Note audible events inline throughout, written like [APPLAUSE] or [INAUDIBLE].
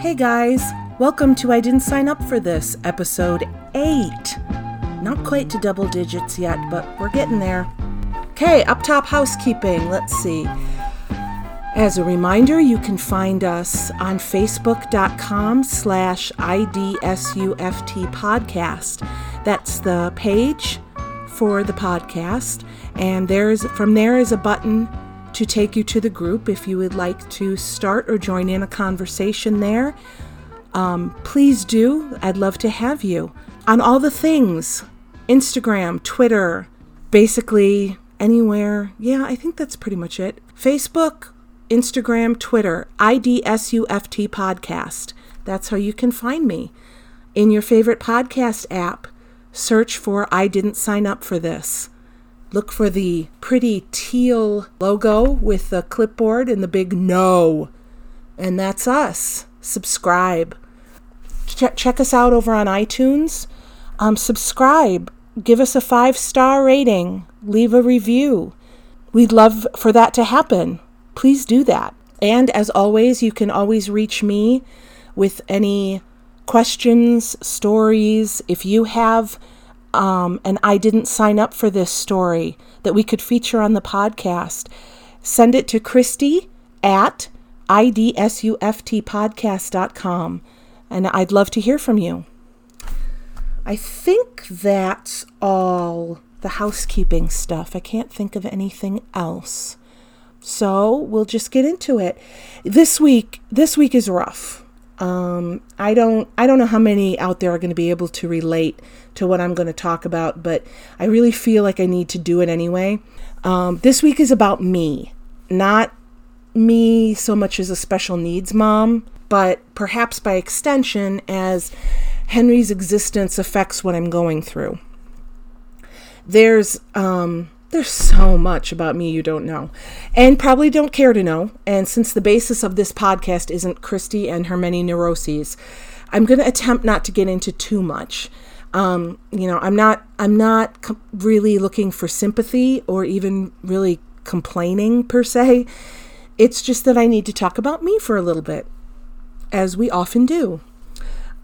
Hey guys, welcome to I Didn't Sign Up for This, episode 8. Not quite to double digits yet, but we're getting there. Okay, up top housekeeping. Let's see. As a reminder, you can find us on facebook.com slash IDSUFT podcast. That's the page for the podcast. And there's from there is a button to take you to the group if you would like to start or join in a conversation there. Um, please do. I'd love to have you on all the things Instagram, Twitter, basically anywhere. Yeah, I think that's pretty much it. Facebook, Instagram, Twitter, IDSUFT podcast. That's how you can find me. In your favorite podcast app, search for I Didn't Sign Up for This. Look for the pretty teal logo with the clipboard and the big no. And that's us. Subscribe. Ch- check us out over on iTunes. Um, subscribe. Give us a five star rating. Leave a review. We'd love for that to happen. Please do that. And as always, you can always reach me with any questions, stories. If you have um, and I didn't sign up for this story that we could feature on the podcast, send it to Christy at idsuftpodcast.com. And I'd love to hear from you. I think that's all the housekeeping stuff. I can't think of anything else. So we'll just get into it. This week, this week is rough. Um, I don't I don't know how many out there are going to be able to relate to what I'm going to talk about, but I really feel like I need to do it anyway. Um, this week is about me, not me so much as a special needs mom, but perhaps by extension as Henry's existence affects what I'm going through. There's um, there's so much about me you don't know, and probably don't care to know. And since the basis of this podcast isn't Christy and her many neuroses, I'm going to attempt not to get into too much. Um, you know, I'm not I'm not com- really looking for sympathy or even really complaining per se. It's just that I need to talk about me for a little bit, as we often do.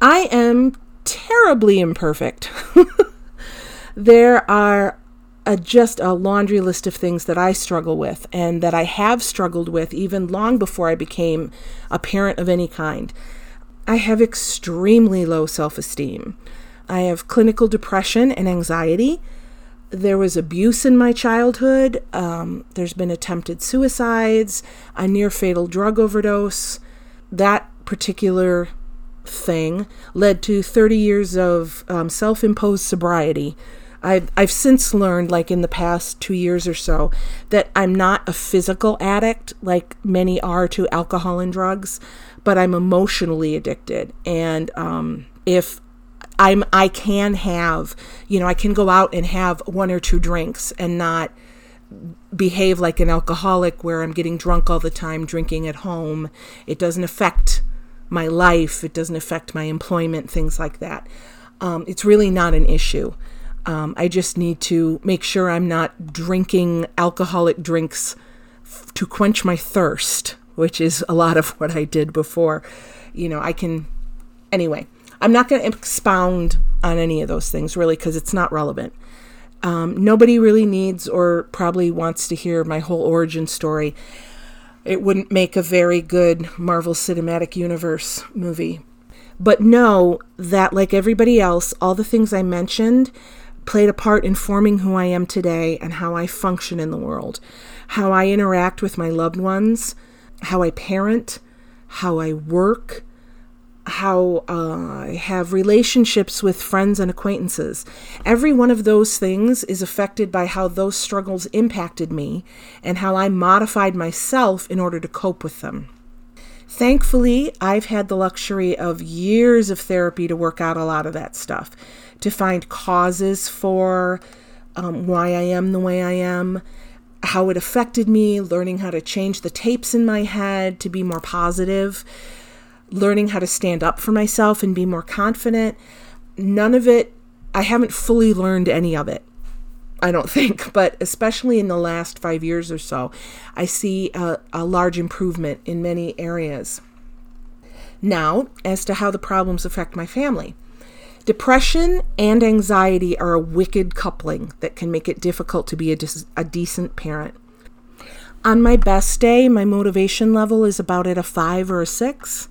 I am terribly imperfect. [LAUGHS] there are a, just a laundry list of things that I struggle with and that I have struggled with even long before I became a parent of any kind. I have extremely low self esteem. I have clinical depression and anxiety. There was abuse in my childhood. Um, there's been attempted suicides, a near fatal drug overdose. That particular thing led to 30 years of um, self imposed sobriety I've, I've since learned, like in the past two years or so, that I'm not a physical addict like many are to alcohol and drugs, but I'm emotionally addicted. And um, if I'm, I can have, you know, I can go out and have one or two drinks and not behave like an alcoholic where I'm getting drunk all the time, drinking at home. It doesn't affect my life, it doesn't affect my employment, things like that. Um, it's really not an issue. Um, I just need to make sure I'm not drinking alcoholic drinks f- to quench my thirst, which is a lot of [LAUGHS] what I did before. You know, I can. Anyway, I'm not going to expound on any of those things really because it's not relevant. Um, nobody really needs or probably wants to hear my whole origin story. It wouldn't make a very good Marvel Cinematic Universe movie. But know that, like everybody else, all the things I mentioned played a part in forming who I am today and how I function in the world, how I interact with my loved ones, how I parent, how I work, how uh, I have relationships with friends and acquaintances. Every one of those things is affected by how those struggles impacted me and how I modified myself in order to cope with them. Thankfully, I've had the luxury of years of therapy to work out a lot of that stuff to find causes for um, why I am the way I am, how it affected me, learning how to change the tapes in my head to be more positive, learning how to stand up for myself and be more confident. None of it, I haven't fully learned any of it. I don't [LAUGHS] think, but especially in the last five years or so, I see a, a large improvement in many areas. Now, as to how the problems affect my family. Depression and anxiety are a wicked coupling that can make it difficult to be a, a decent parent. On my best day, my motivation level is about at a five or a six.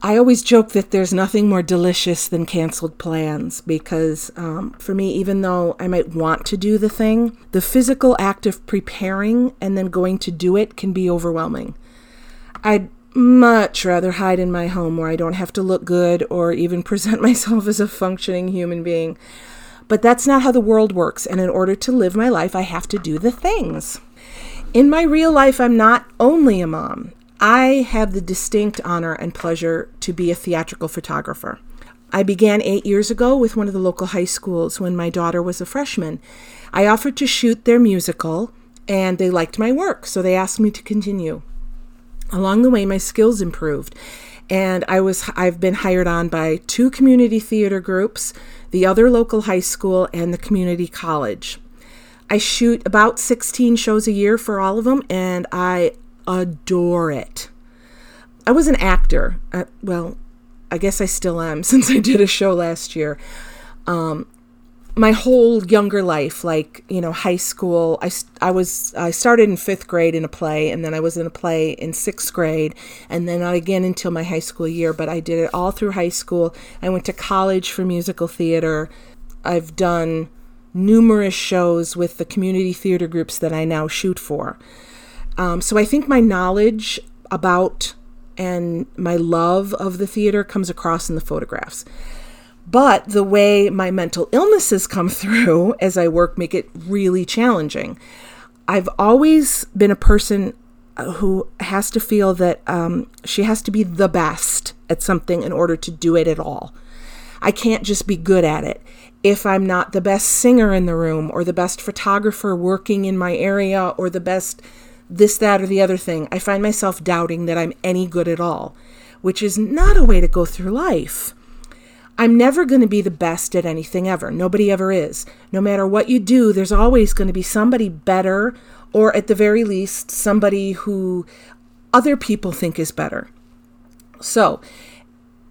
I always joke that there's nothing more delicious than canceled plans because um, for me, even though I might want to do the thing, the physical act of preparing and then going to do it can be overwhelming. I'd much rather hide in my home where I don't have to look good or even [LAUGHS] present myself as a functioning human being. But that's not how the world works, and in order to live my life, I have to do the things. In my real life, I'm not only a mom, I have the distinct honor and pleasure to be a theatrical photographer. I began eight years ago with one of the local high schools when my daughter was a freshman. I offered to shoot their musical, and they liked my work, so they asked me to continue. Along the way, my skills improved, and I was I've been hired on by two community theater groups, the other local high school, and the community college. I shoot about 16 shows a year for all of them, and I adore it. I was an actor. Uh, well, I guess I still am [LAUGHS] since I did a show last year. Um, my whole younger life, like you know, high school, I, I was I started in fifth grade in a play, and then I was in a play in sixth grade, and then not again until my high school year. But I did it all through high school. I went to college for musical theater. I've done numerous shows with the community theater groups that I now shoot for. Um, so I think my knowledge about and my love of the theater comes across in the photographs. But the way my mental illnesses come through [LAUGHS] as I work make it really challenging. I've always been a person uh, who has to feel that um, she has to be the best at something in order to do it at all. I can't just be good at it. If I'm not the best singer in the room, or the best photographer working in my area, or the best this, that, or the other thing, I find myself doubting that I'm any good at all, which is not a way to go through life. I'm never going to be the best at anything ever. Nobody ever is. No matter what you do, there's always going to be somebody better, or at the very least, somebody who other people think is better. So,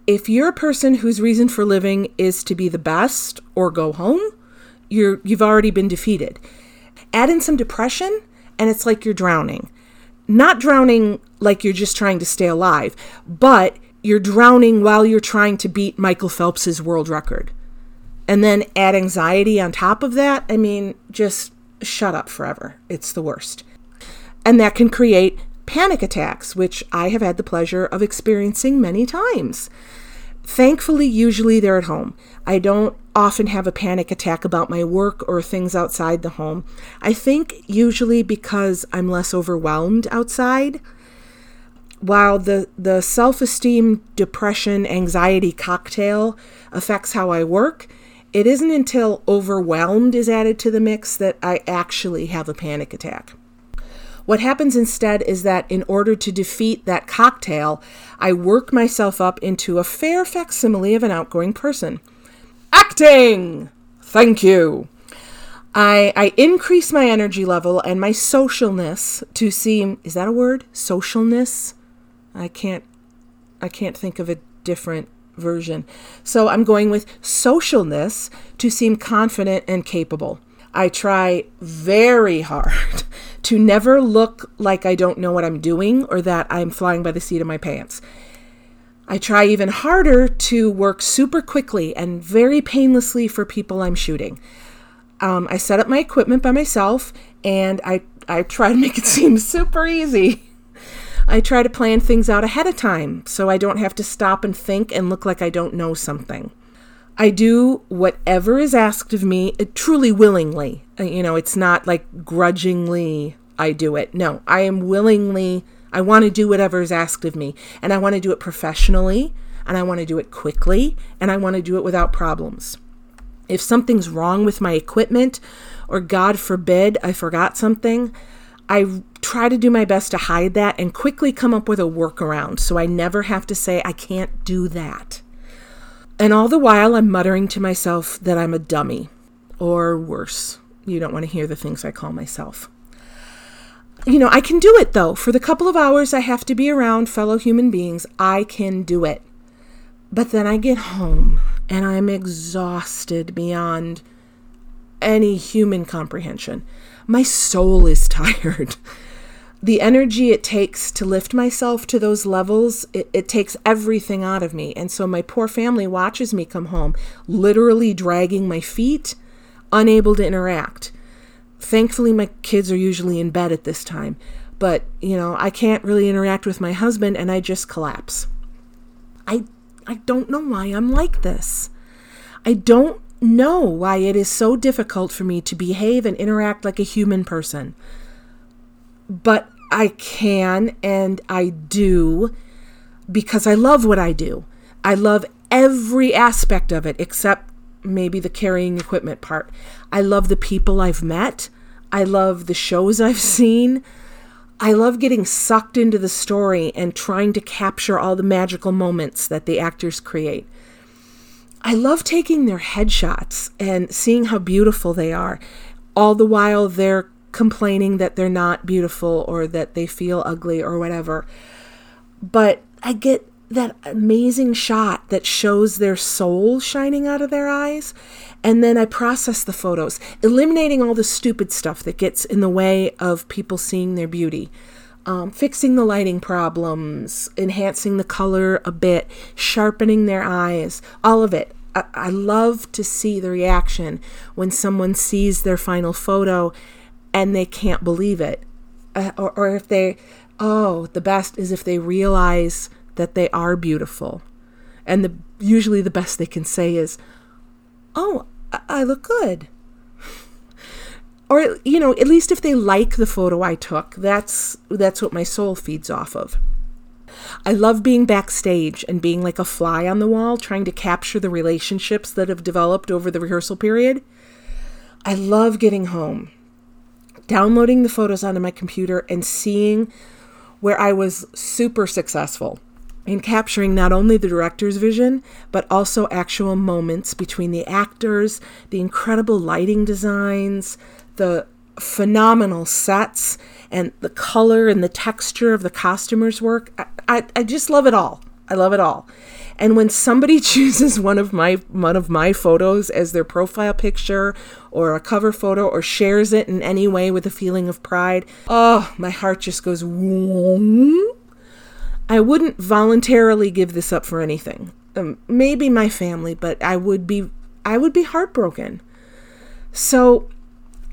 if you're a person whose reason for living is to be the best or go home, you're you've already been defeated. Add in some depression, and it's like you're drowning. Not drowning like you're just trying to stay alive, but you're drowning while you're trying to beat Michael Phelps's world record. And then add anxiety on top of that. I mean, just shut up forever. It's the worst. And that can create panic attacks, which I have had the pleasure of experiencing many times. Thankfully, usually they're at home. I don't often have a panic attack about my work or things outside the home. I think usually because I'm less overwhelmed outside. While the, the self esteem, depression, anxiety cocktail affects how I work, it isn't until overwhelmed is added to the mix that I actually have a panic attack. What happens instead is that in order to defeat that cocktail, I work myself up into a fair facsimile of an outgoing person. Acting! Thank you. I, I increase my energy level and my socialness to seem is that a word? Socialness? I can't I can't think of a different version. So I'm going with socialness to seem confident and capable. I try very hard [LAUGHS] to never look like I don't know what I'm doing or that I'm flying by the seat of my pants. I try even harder to work super quickly and very painlessly for people I'm shooting. Um, I set up my equipment by myself and I, I try to make it [LAUGHS] seem super easy. I try to plan things out ahead of time so I don't have to stop and think and look like I don't know something. I do whatever is asked of me uh, truly willingly. Uh, you know, it's not like grudgingly I do it. No, I am willingly I want to do whatever is asked of me, and I want to do it professionally, and I want to do it quickly, and I want to do it without problems. If something's wrong with my equipment, or God forbid I forgot something, I try to do my best to hide that and quickly come up with a workaround so I never have to say, I can't do that. And all the while, I'm muttering to myself that I'm a dummy, or worse. You don't want to hear the things I call myself. you know, I can do it though. For the couple of hours I have to be around fellow human beings, I can do it. But then I get home and I'm exhausted beyond any human comprehension. My soul is tired. the energy it takes to lift myself to those levels, it, it, takes everything out of me. And so my poor family watches me come home, literally dragging my feet, unable to interact. Thankfully, my kids are usually in bed at this time, but you know, I can't really interact with my husband and I just collapse. I I don't know why I'm like this. I don't know why it is so difficult for me to behave and interact like a human person. But I can and I do because I love what I do. I love every aspect of it except maybe the carrying equipment part. I love the people I've met. I love the shows I've [LAUGHS] seen. I love getting sucked into the story and trying to capture all the magical moments that the actors create. I love taking their headshots and seeing how beautiful they are, all the while they're complaining that they're not beautiful or that they feel ugly or whatever. But I get that amazing shot that shows their soul shining out of their eyes. And then I process the photos, eliminating all the stupid stuff that gets in the way of people seeing their beauty. Um, fixing the lighting problems, enhancing the color a bit, sharpening their eyes, all of it. I, I love to see the reaction when someone sees their final photo and they can't believe it. Uh, or, or if they, oh, the best is if they realize that they are beautiful. And the usually the best they can say is, "Oh, I look good." Or you know, at least if they like the photo I took, that's that's what my soul feeds off of. I love being backstage and being like a fly on the wall trying to capture the relationships that have developed over the rehearsal period. I love getting home, downloading the photos onto my computer and seeing where I was super successful in capturing not only the director's vision, but also actual moments between the actors, the incredible lighting designs, the phenomenal sets, and the color and the texture of the costumers' work. I, I, I just love it all. I love it all. And when somebody [LAUGHS] chooses one of my one of my photos as their profile picture or a cover photo or shares it in any way with a feeling of pride, oh, my heart just goes I wouldn't voluntarily give this up for anything. Um, maybe my family, but I would be I would be heartbroken. So,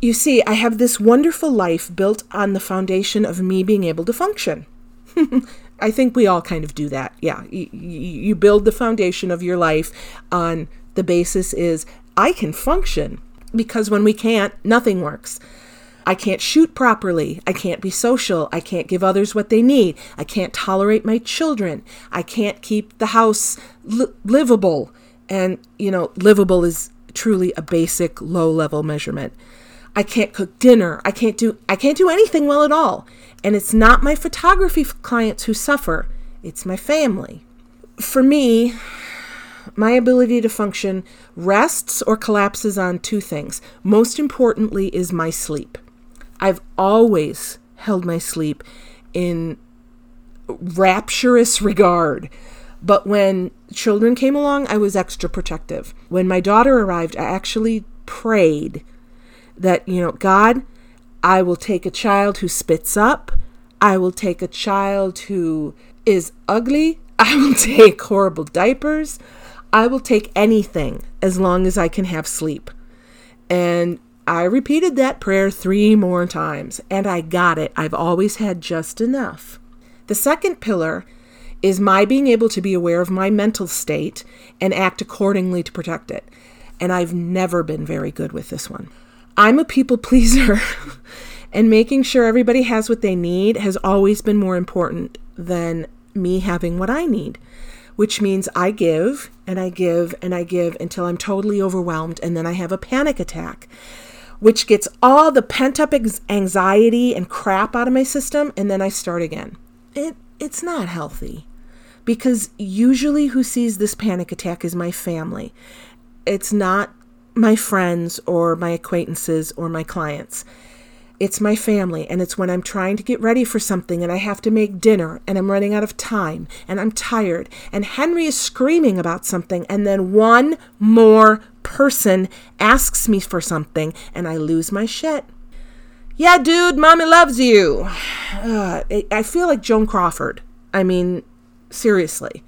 you see, I have this wonderful life built on the foundation of me being able to function. [LAUGHS] I think we all kind of do that. Yeah, you, you build the foundation of your life on the basis is I can function because when we can't, nothing works. I can't shoot properly. I can't be social. I can't give others what they need. I can't tolerate my children. I can't keep the house li- livable. And, you know, livable is truly a basic low level measurement. I can't cook dinner. I can't do I can't do anything well at all. And it's not my photography clients who suffer. It's my family. For me, my ability to function rests or collapses on two things. Most importantly is my sleep. I've always held my sleep in rapturous regard. But when children came along, I was extra protective. When my daughter arrived, I actually prayed that, you know, God, I will take a child who spits up. I will take a child who is ugly. I will [LAUGHS] take horrible diapers. I will take anything as long as I can have sleep. And I repeated that prayer three more times, and I got it. I've always had just enough. The second pillar is my being able to be aware of my mental state and act accordingly to protect it. And I've never been very good with this one. I'm a people pleaser, [LAUGHS] and making sure everybody has what they need has always been more important than me having what I need, which means I give and I give and I give until I'm totally overwhelmed, and then I have a panic attack which gets all the pent up anxiety and crap out of my system, and then I start again. It, it's not healthy because usually who sees this panic attack is my family. It's not my friends or my acquaintances or my clients. It's my family, and it's when I'm trying to get ready for something and I have to make dinner and I'm running out of time and I'm tired and Henry is screaming about something, and then one more person asks me for something and I lose my shit. Yeah, dude, mommy loves you. [SIGHS] Uh, I feel like Joan Crawford. I mean, seriously.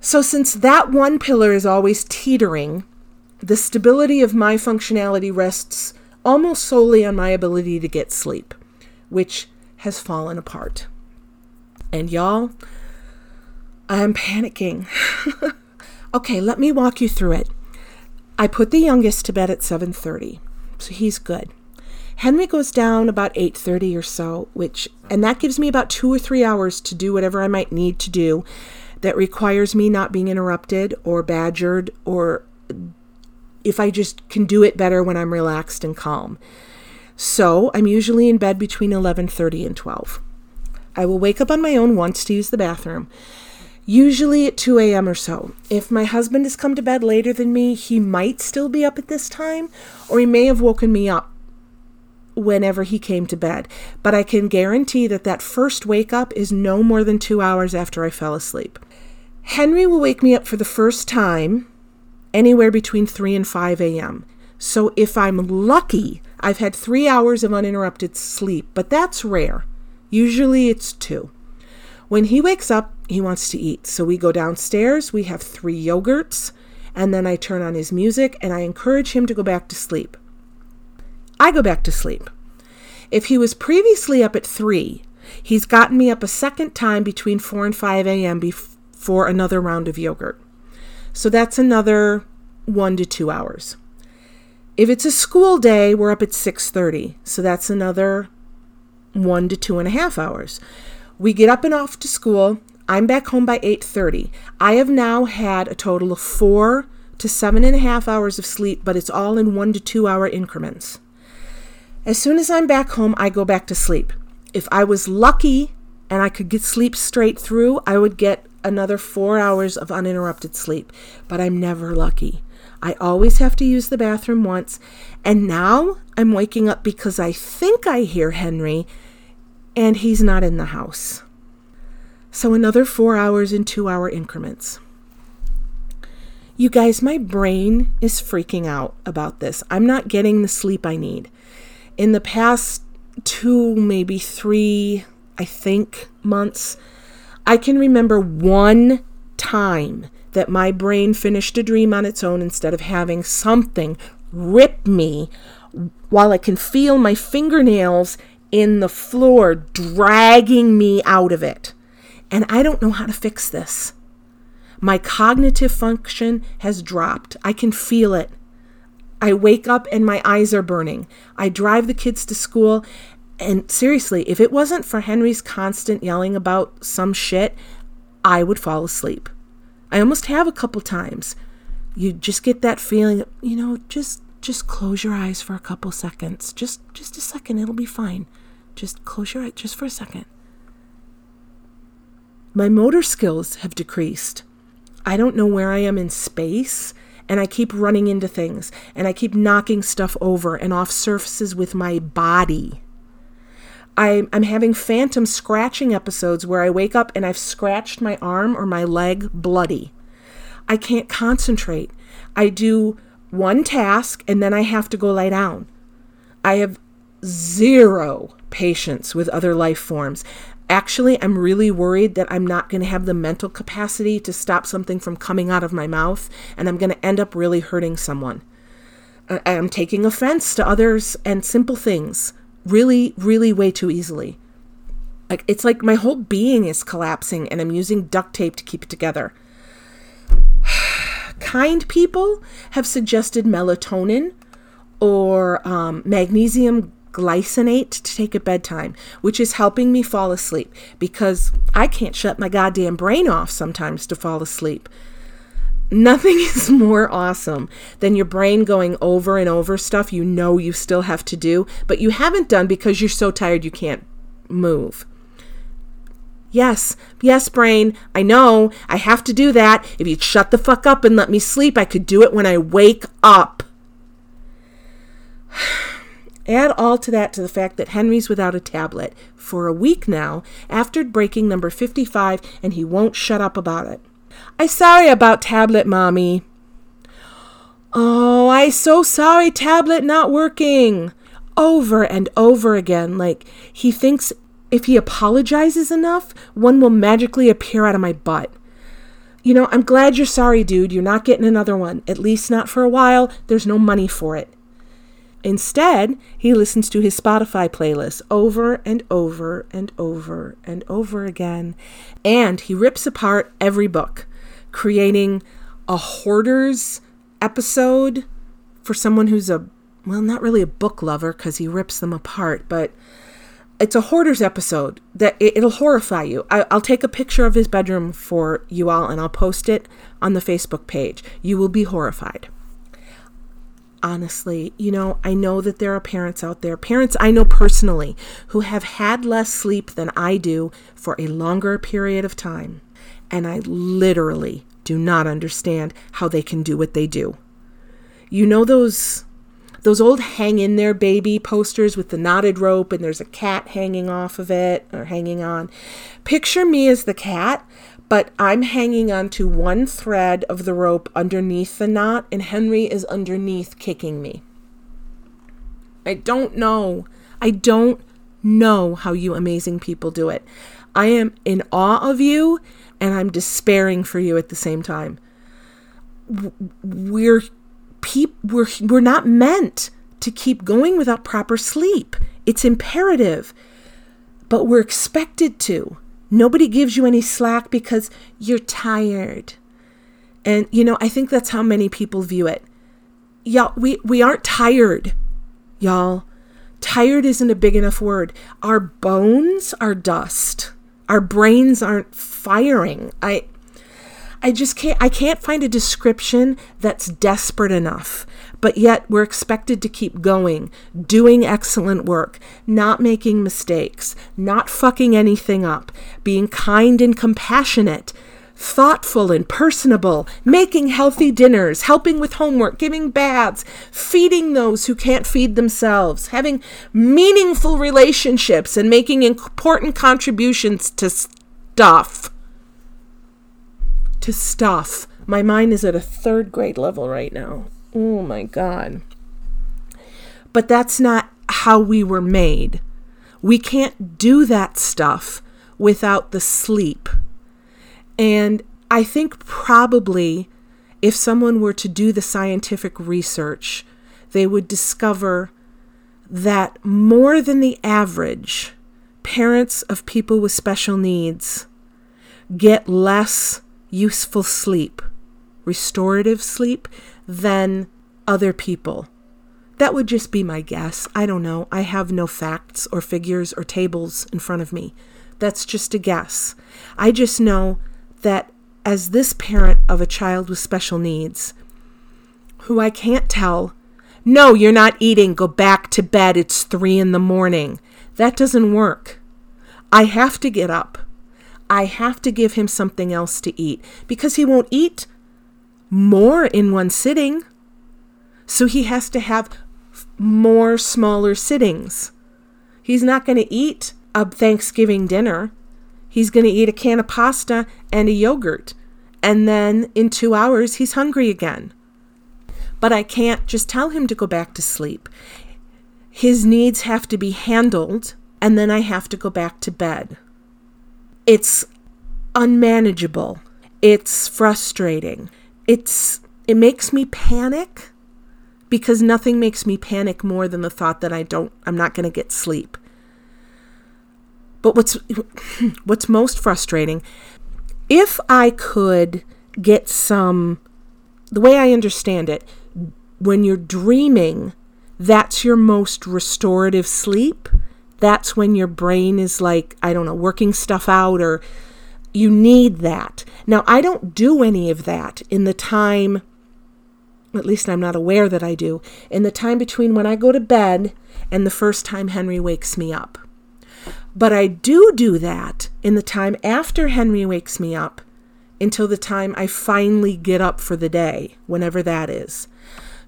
So, since that one pillar is always teetering, the stability of my functionality rests almost solely on my ability to get sleep, which has fallen apart. And y'all, I'm panicking. [LAUGHS] okay, let me walk you through it. I put the youngest to bed at 7:30. So he's good. Henry goes down about 8:30 or so, which and that gives me about 2 or 3 hours to do whatever I might need to do that requires me not being interrupted or badgered or if I just can do it better when I'm relaxed and calm. So, I'm usually in bed between 11:30 and 12. I will wake up on my own once to use the bathroom, usually at 2 a.m. or so. If my husband has come to bed later than me, he might still be up at this time, or he may have woken me up whenever he came to bed. But I can guarantee that that first wake up is no more than two hours after I fell asleep. Henry will wake me up for the first time anywhere between 3 and 5 a.m. So if I'm lucky, I've had three hours of uninterrupted sleep, but that's rare. Usually it's two. When he wakes up, he wants to eat. So we go downstairs, we have three yogurts, and then I turn on his music and I encourage him to go back to sleep. I go back to sleep. If he was previously up at 3, he's gotten me up a second time between 4 and 5 a.m. before another round of yogurt. So that's another 1 to 2 hours. If it's a school day, we're up at 6:30, so that's another one to two and a half hours. We get up and off to school. I'm back home by 8:30. I have now had a total of four to seven and a half hours of sleep, but it's all in one to two hour increments. As soon as I'm back home, I go back to sleep. If I was lucky and I could get sleep straight through, I would get another four hours of uninterrupted sleep. But I'm never lucky. I always have to use the bathroom once. And now I'm waking up because I think I hear Henry and he's not in the house. So another four hours in two hour increments. You guys, my brain is freaking out about this. I'm not getting the sleep I need in the past two, maybe three, I think, months, I can remember one time that my brain finished a dream on its own instead of having something rip me while I can feel my fingernails in the floor dragging me out of it. And I don't know how to fix this. My cognitive function has dropped. I can feel it. I wake up and my eyes are burning. I drive the kids to school. And seriously, if it wasn't for Henry's constant yelling about some shit, I would fall asleep. I almost have a couple times. You just get that feeling, you know, just just close your eyes for a couple seconds. Just just a second, it'll be fine. Just close your eyes just for a second. My motor skills have decreased. I don't know where I am in space and I keep running into things and I keep knocking stuff over and off surfaces with my body. I, I'm having phantom scratching episodes where I wake up and I've scratched my arm or my leg bloody. I can't concentrate. I do one task and then I have to go lie down. I have zero patience with other life forms. Actually, I'm really worried that I'm not going to have the mental capacity to stop something from coming out of my mouth, and I'm going to end up really hurting someone. I'm taking offense to others and simple things really, really way too easily. Like it's like my whole being is collapsing, and I'm using duct tape to keep it together. [SIGHS] kind people have suggested melatonin or um, magnesium glycinate to take at bedtime, which is helping me fall asleep because I can't shut my goddamn brain off sometimes to fall asleep. Nothing [LAUGHS] is more awesome than your brain going over and over stuff you know you still have to do, but you haven't done because you're so tired you can't move. Yes, yes, brain, I know, I have to do that. If you'd shut the fuck up and let me sleep, I could do it when I wake up. [SIGHS] Add all to that to the fact that Henry's without a tablet for a week now after breaking number 55 and he won't shut up about it. I sorry about tablet, mommy. Oh, I so sorry tablet not working. Over and over again like he thinks if he apologizes enough, one will magically appear out of my butt. You know, I'm glad you're sorry, dude. You're not getting another one. At least not for a while. There's no money for it. Instead, he listens to his Spotify playlist over and over and over and over again. And he rips apart every book, creating a hoarder's episode for someone who's a, well, not really a book lover because he rips them apart, but it's a hoarders episode that it, will horrify you. I, will take a picture of his bedroom for you all and I'll post it on the Facebook page. You will be horrified honestly. You know, I know that there are parents out there, parents I know personally, who have had less sleep than I do for a longer period of time. And I literally do not understand how they can do what they do. You know those those old hang in there baby posters with the knotted rope and there's a cat hanging off of it or hanging on. Picture me as the cat, but I'm hanging onto one thread of the rope underneath the knot, and Henry is underneath kicking me. I don't know. I don't know how you amazing people do it. I am in awe of you, and I'm despairing for you at the same time. We're peop- we're we're not meant to keep going without proper sleep. It's imperative. But we're expected to. Nobody gives you any slack because you're tired. And, you know, I think that's how many people view it. Y'all, we, we aren't tired, y'all. Tired isn't a big enough word. Our bones are dust. Our brains aren't firing. I, I just can't I can't find a description that's desperate enough. But yet we're expected to keep going, doing excellent work, not making mistakes, not fucking anything up, being kind and compassionate, thoughtful and personable, making healthy dinners, helping with homework, giving baths, feeding those who can't feed themselves, having meaningful relationships, and making important contributions to stuff to stuff. My mind is at a third grade level right now. Oh my God. But that's not how we were made. We can't do that stuff without the sleep. And I think probably if someone were to do the scientific research, they would discover that more than the average, parents of people with special needs get less useful sleep, restorative sleep, than other people. That would just be my guess. I don't know. I have no facts or figures or tables in front of me. That's just a guess. I just know that as this parent of a child with special needs, who I can't tell, no, you're not eating, go back to bed, it's three in the morning. That doesn't work. I have to get up. I have to give him something else to eat because he won't eat more in one sitting. So he has to have more smaller sittings. He's not going to eat a Thanksgiving dinner. He's going to eat a can of pasta and a yogurt. And then in two hours, he's hungry again. But I can't just tell him to go back to sleep. His needs have to be handled, and then I have to go back to bed. It's unmanageable. It's frustrating. It's it makes me panic because nothing makes me panic more than the thought that I don't I'm not going to get sleep. But what's [CLEARS THROAT] what's most frustrating if I could get some the way I understand it when you're dreaming that's your most restorative sleep that's when your brain is like, I don't know, working stuff out or you need that. Now, I don't do any of that in the time, at least I'm not aware that I do, in the time between when I go to bed and the first time Henry wakes me up. But I do do that in the time after Henry wakes me up until the time I finally get up for the day, whenever that is.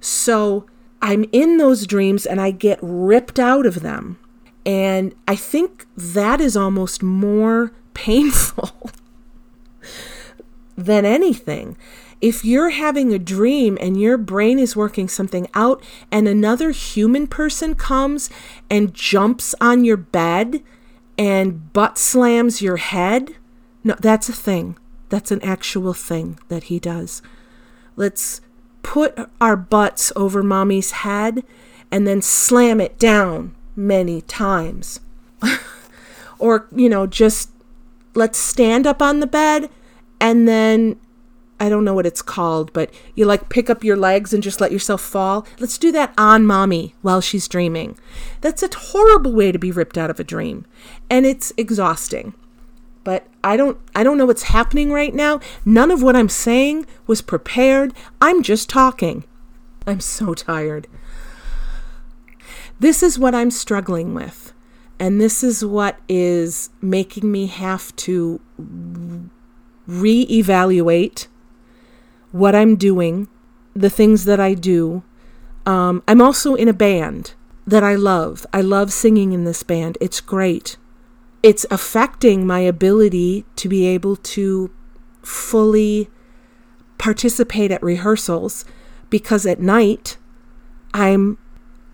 So I'm in those dreams and I get ripped out of them. And I think that is almost more painful [LAUGHS] than anything. If you're having a dream and your brain is working something out, and another human person comes and jumps on your bed and butt slams your head, no, that's a thing. That's an actual thing that he does. Let's put our butts over mommy's head and then slam it down many times. [LAUGHS] or, you know, just let's stand up on the bed and then I don't know what it's called, but you like pick up your legs and just let yourself fall. Let's do that on mommy while she's dreaming. That's a horrible way to be ripped out of a dream, and it's exhausting but I don't I don't know what's happening right now. None of what I'm saying was prepared. I'm just talking. I'm so tired. This is what I'm struggling with. And this is what is making me have to reevaluate what I'm doing, the things that I do. Um, I'm also in a band that I love. I love singing in this band. It's great it's affecting my ability to be able to fully participate at rehearsals because at night I'm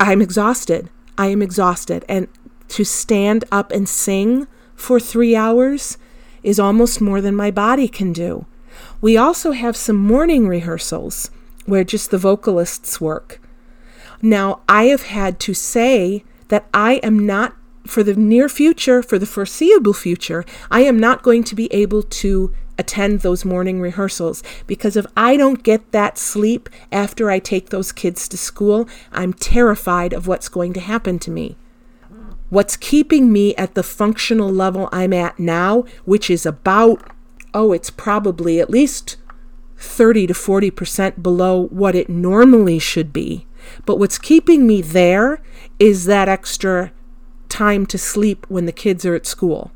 I'm exhausted. I am exhausted and to stand up and sing for 3 hours is almost more than my body can do. We also have some morning rehearsals where just the vocalists work. Now, I have had to say that I am not for the near future, for the foreseeable future, I am not going to be able to attend those morning rehearsals because if I don't get that sleep after I take those kids to school, I'm terrified of what's going to happen to me. What's keeping me at the functional level I'm at now, which is about, oh, it's probably at least 30 to 40% below what it normally should be. But what's keeping me there is that extra time to sleep when the kids are at school.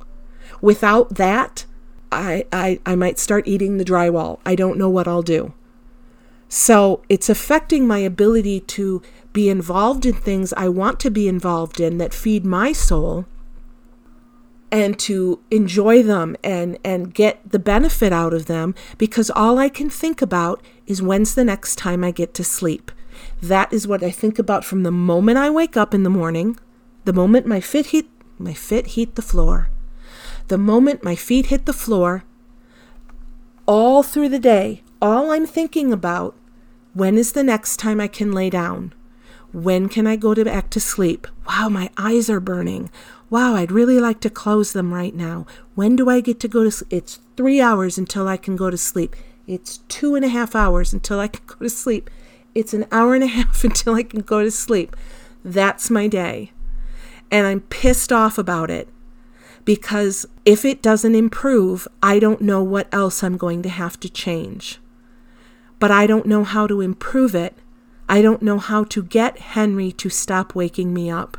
Without that, I, I, I might start eating the drywall. I don't know what I'll do. So it's affecting my ability to be involved in things I want to be involved in that feed my soul and to enjoy them and, and get the benefit out of them because all I can think about is when's the next time I get to sleep. That is what I think about from the moment I wake up in the morning the moment my feet hit my feet hit the floor. The moment my feet hit the floor, all through the day, all I'm thinking about when is the next time I can lay down? When can I go to back to sleep? Wow, my eyes are burning. Wow, I'd really like to close them right now. When do I get to go to sleep? It's three hours until I can go to sleep. It's two and a half hours until I can go to sleep. It's an hour and a half [LAUGHS] until I can go to sleep. That's my day. And I'm pissed off about it because if it doesn't improve, I don't know what else I'm going to have to change. But I don't know how to improve it. I don't know how to get Henry to stop waking me up.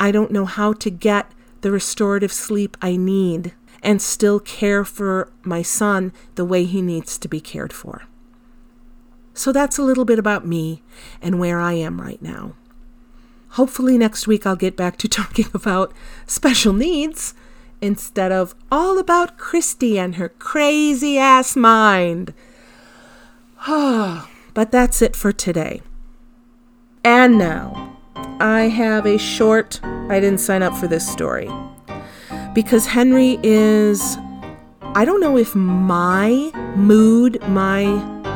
I don't know how to get the restorative sleep I need and still care for my son the way he needs to be cared for. So that's a little bit about me and where I am right now. Hopefully, next week I'll get back to [LAUGHS] talking about special needs instead of all about Christy and her crazy ass mind. [SIGHS] Ah. But that's it for today. And now, I have a short, I didn't sign up for this story. Because Henry is, I don't know if my mood, my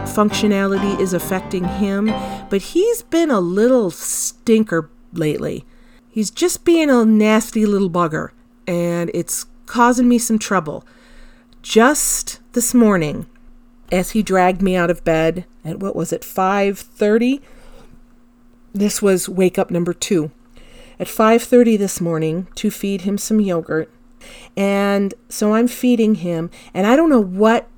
functionality is affecting him, but he's been a little stinker lately. He's just being a nasty little bugger, and it's causing me some trouble. Just this morning, as he dragged me out of bed at what was it, 5:30? This was wake up number 2. At 5:30 this morning to feed him some yogurt. And so I'm feeding him, and I don't know what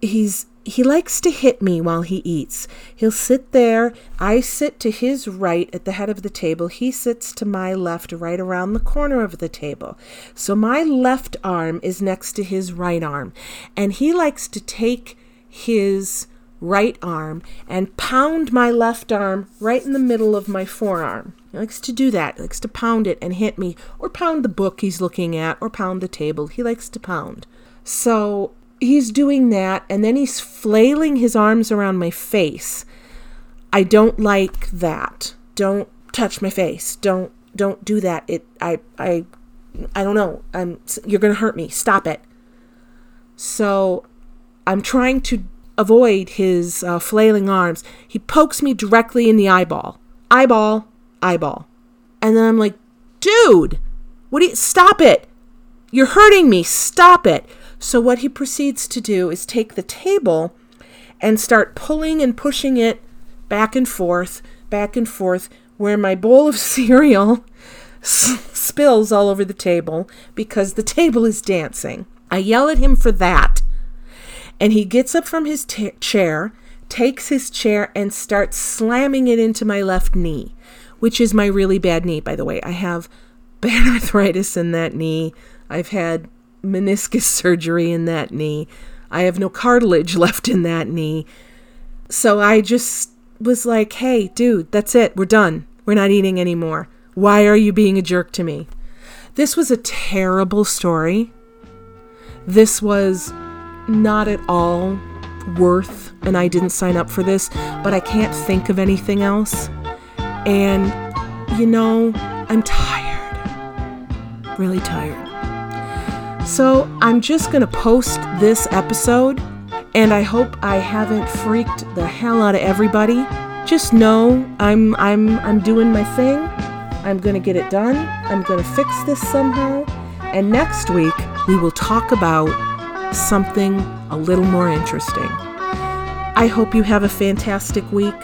he's he likes to hit me while he eats. He'll sit there. I sit to his right at the head of the table. He sits to my left, right around the corner of the table. So my left arm is next to his right arm. And he likes to take his right arm and pound my left arm right in the middle of my forearm. He likes to do that. He likes to pound it and hit me, or pound the book he's looking at, or pound the table. He likes to pound. So he's doing that, and then he's flailing his arms around my face. I don't like that. Don't touch my face. Don't don't do that. It I I I don't know. I'm you're going to hurt me. Stop it. So I'm trying to avoid his uh, flailing arms. He pokes me directly in the eyeball. Eyeball, eyeball. And then I'm like, dude, what do you, stop it. You're hurting me. Stop it. So what he proceeds to do is take the table and start pulling and pushing it back and forth, back and forth, where my bowl of [LAUGHS] cereal spills all over the table because the table is dancing. I yell at him for that. And he gets up from his t- chair, takes his chair, and starts slamming it into my left knee, which is my really bad knee, by the way. I have [LAUGHS] bad arthritis in that knee. I've had meniscus [LAUGHS] surgery in that knee. I have no cartilage [LAUGHS] left in that knee. So I just was like, hey, dude, that's it. We're done. We're not eating anymore. Why are you being a jerk to me? This was a terrible story. This was not at all worth, and I didn't sign up for this, but I can't think of anything else. And, you know, I'm tired. Really tired. So I'm just going to post this episode, and I hope I haven't freaked the hell out of everybody. Just know I'm I'm I'm doing my thing. I'm going to get it done. I'm going to fix this somehow. And next week we will talk about something a little more interesting. I hope you have a fantastic week.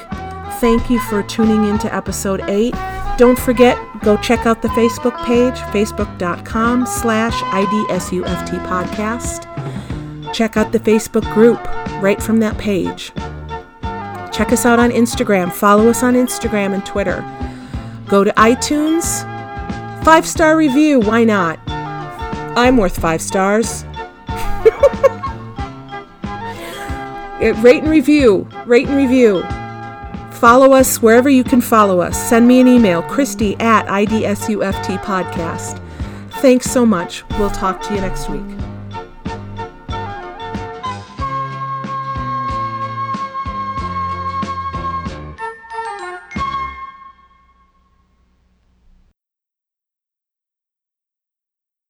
Thank you for tuning in to episode 8. Don't forget, go check out the Facebook page, facebook.com slash IDSUFT podcast. Check out the Facebook group right from that page. Check us out on Instagram. Follow us on Instagram and Twitter. Go to iTunes. Five star review. Why not? I'm worth five stars. [LAUGHS] rate and review. Rate and review. Follow us wherever you can follow us. Send me an email, Christy at IDSUFT Podcast. Thanks so much. We'll talk to you next week.